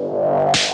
Yeah.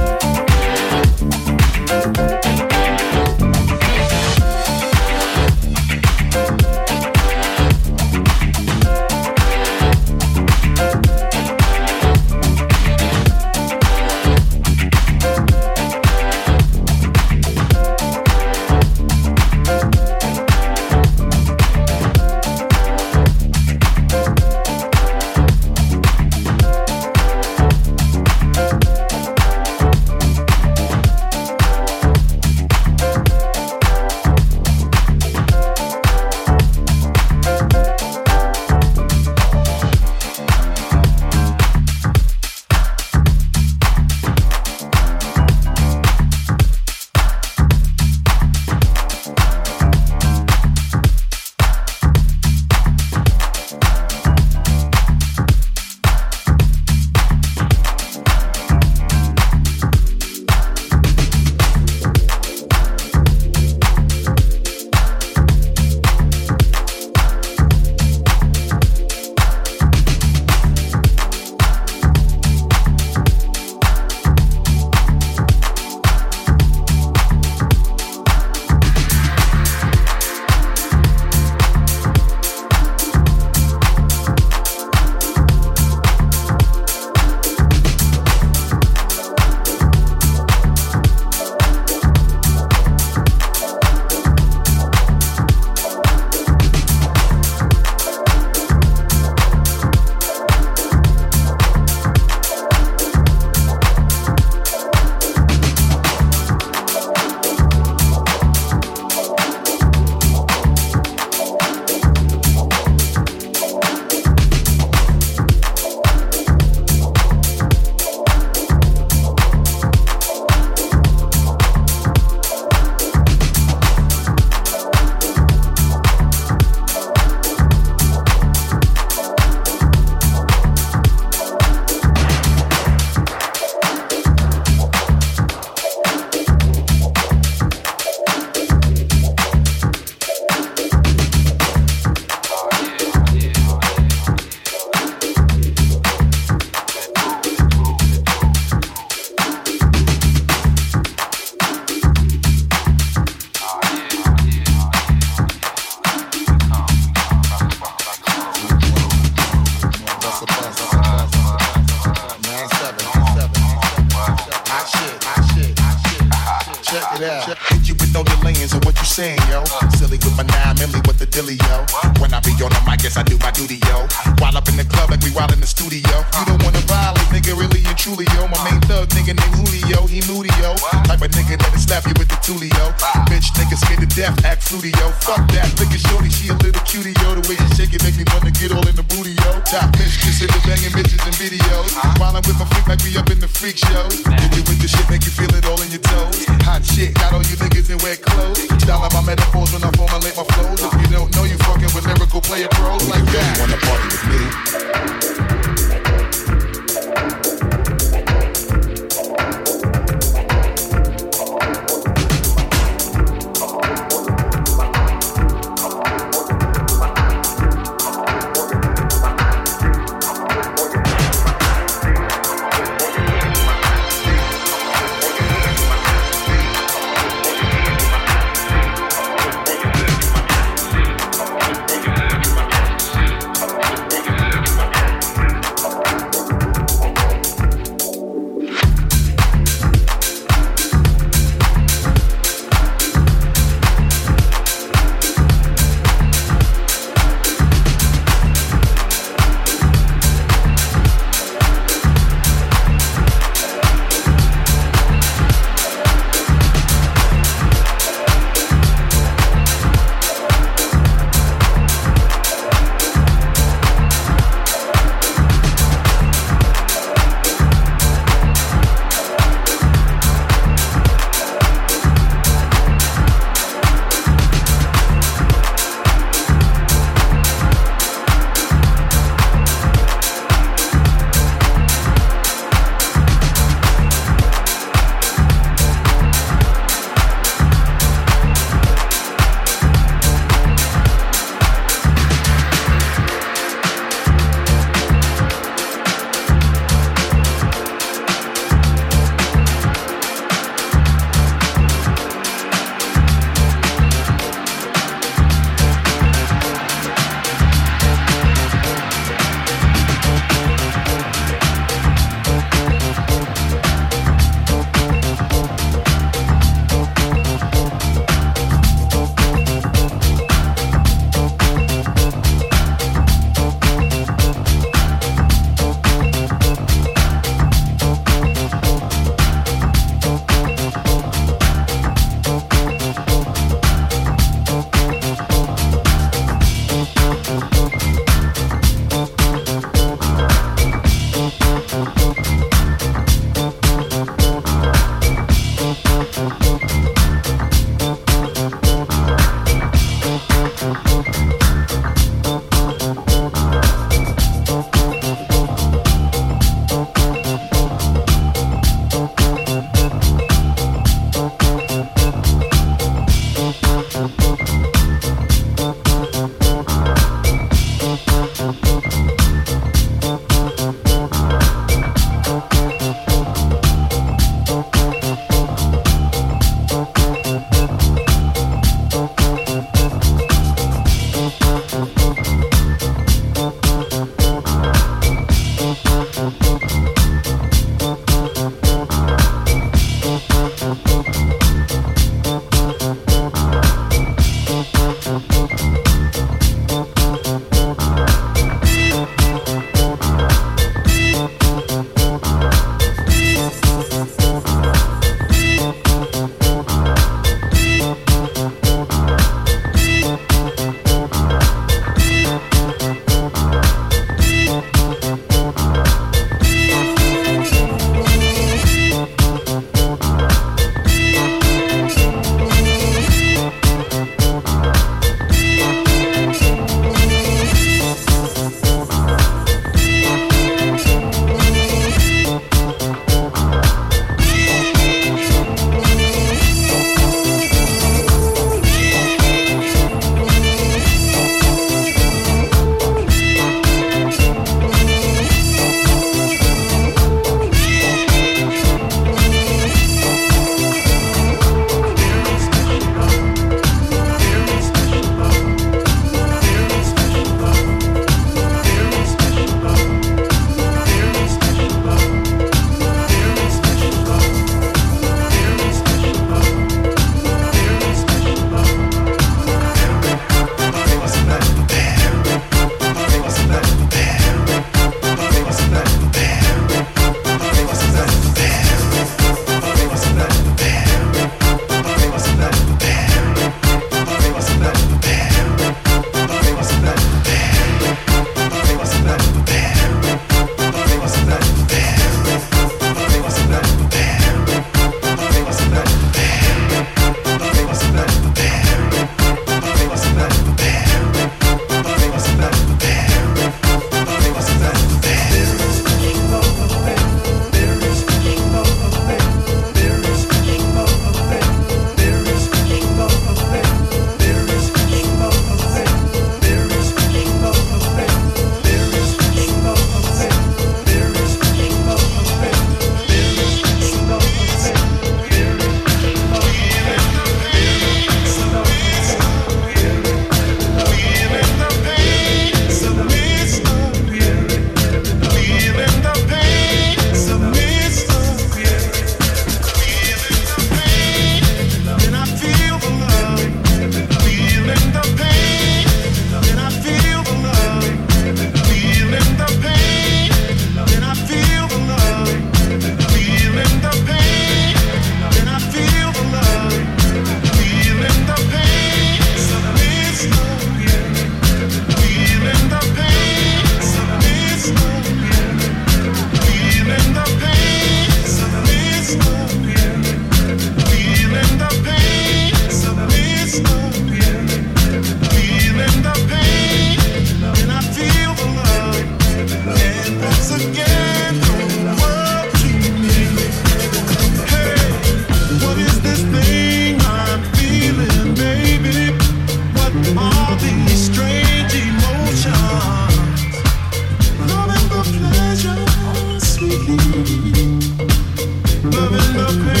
the pain.